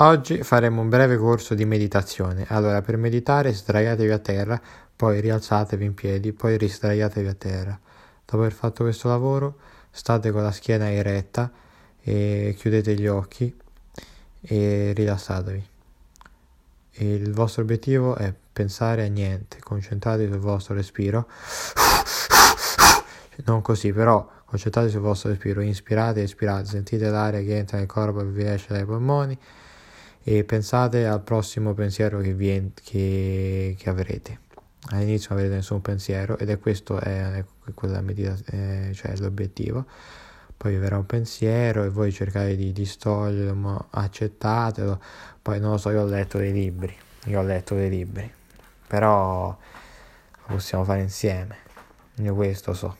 Oggi faremo un breve corso di meditazione. Allora, per meditare sdraiatevi a terra, poi rialzatevi in piedi, poi risdraiatevi a terra. Dopo aver fatto questo lavoro, state con la schiena eretta e chiudete gli occhi e rilassatevi. Il vostro obiettivo è pensare a niente, concentratevi sul vostro respiro. Non così, però concentratevi sul vostro respiro, inspirate espirate, sentite l'aria che entra nel corpo e vi esce dai polmoni e pensate al prossimo pensiero che, vi, che, che avrete. All'inizio non avete nessun pensiero ed è questo è, è meditazione, cioè l'obiettivo. Poi vi verrà un pensiero e voi cercate di distoglierlo, accettatelo. Poi non lo so, io ho letto dei libri, io ho letto dei libri, però lo possiamo fare insieme. Io questo so.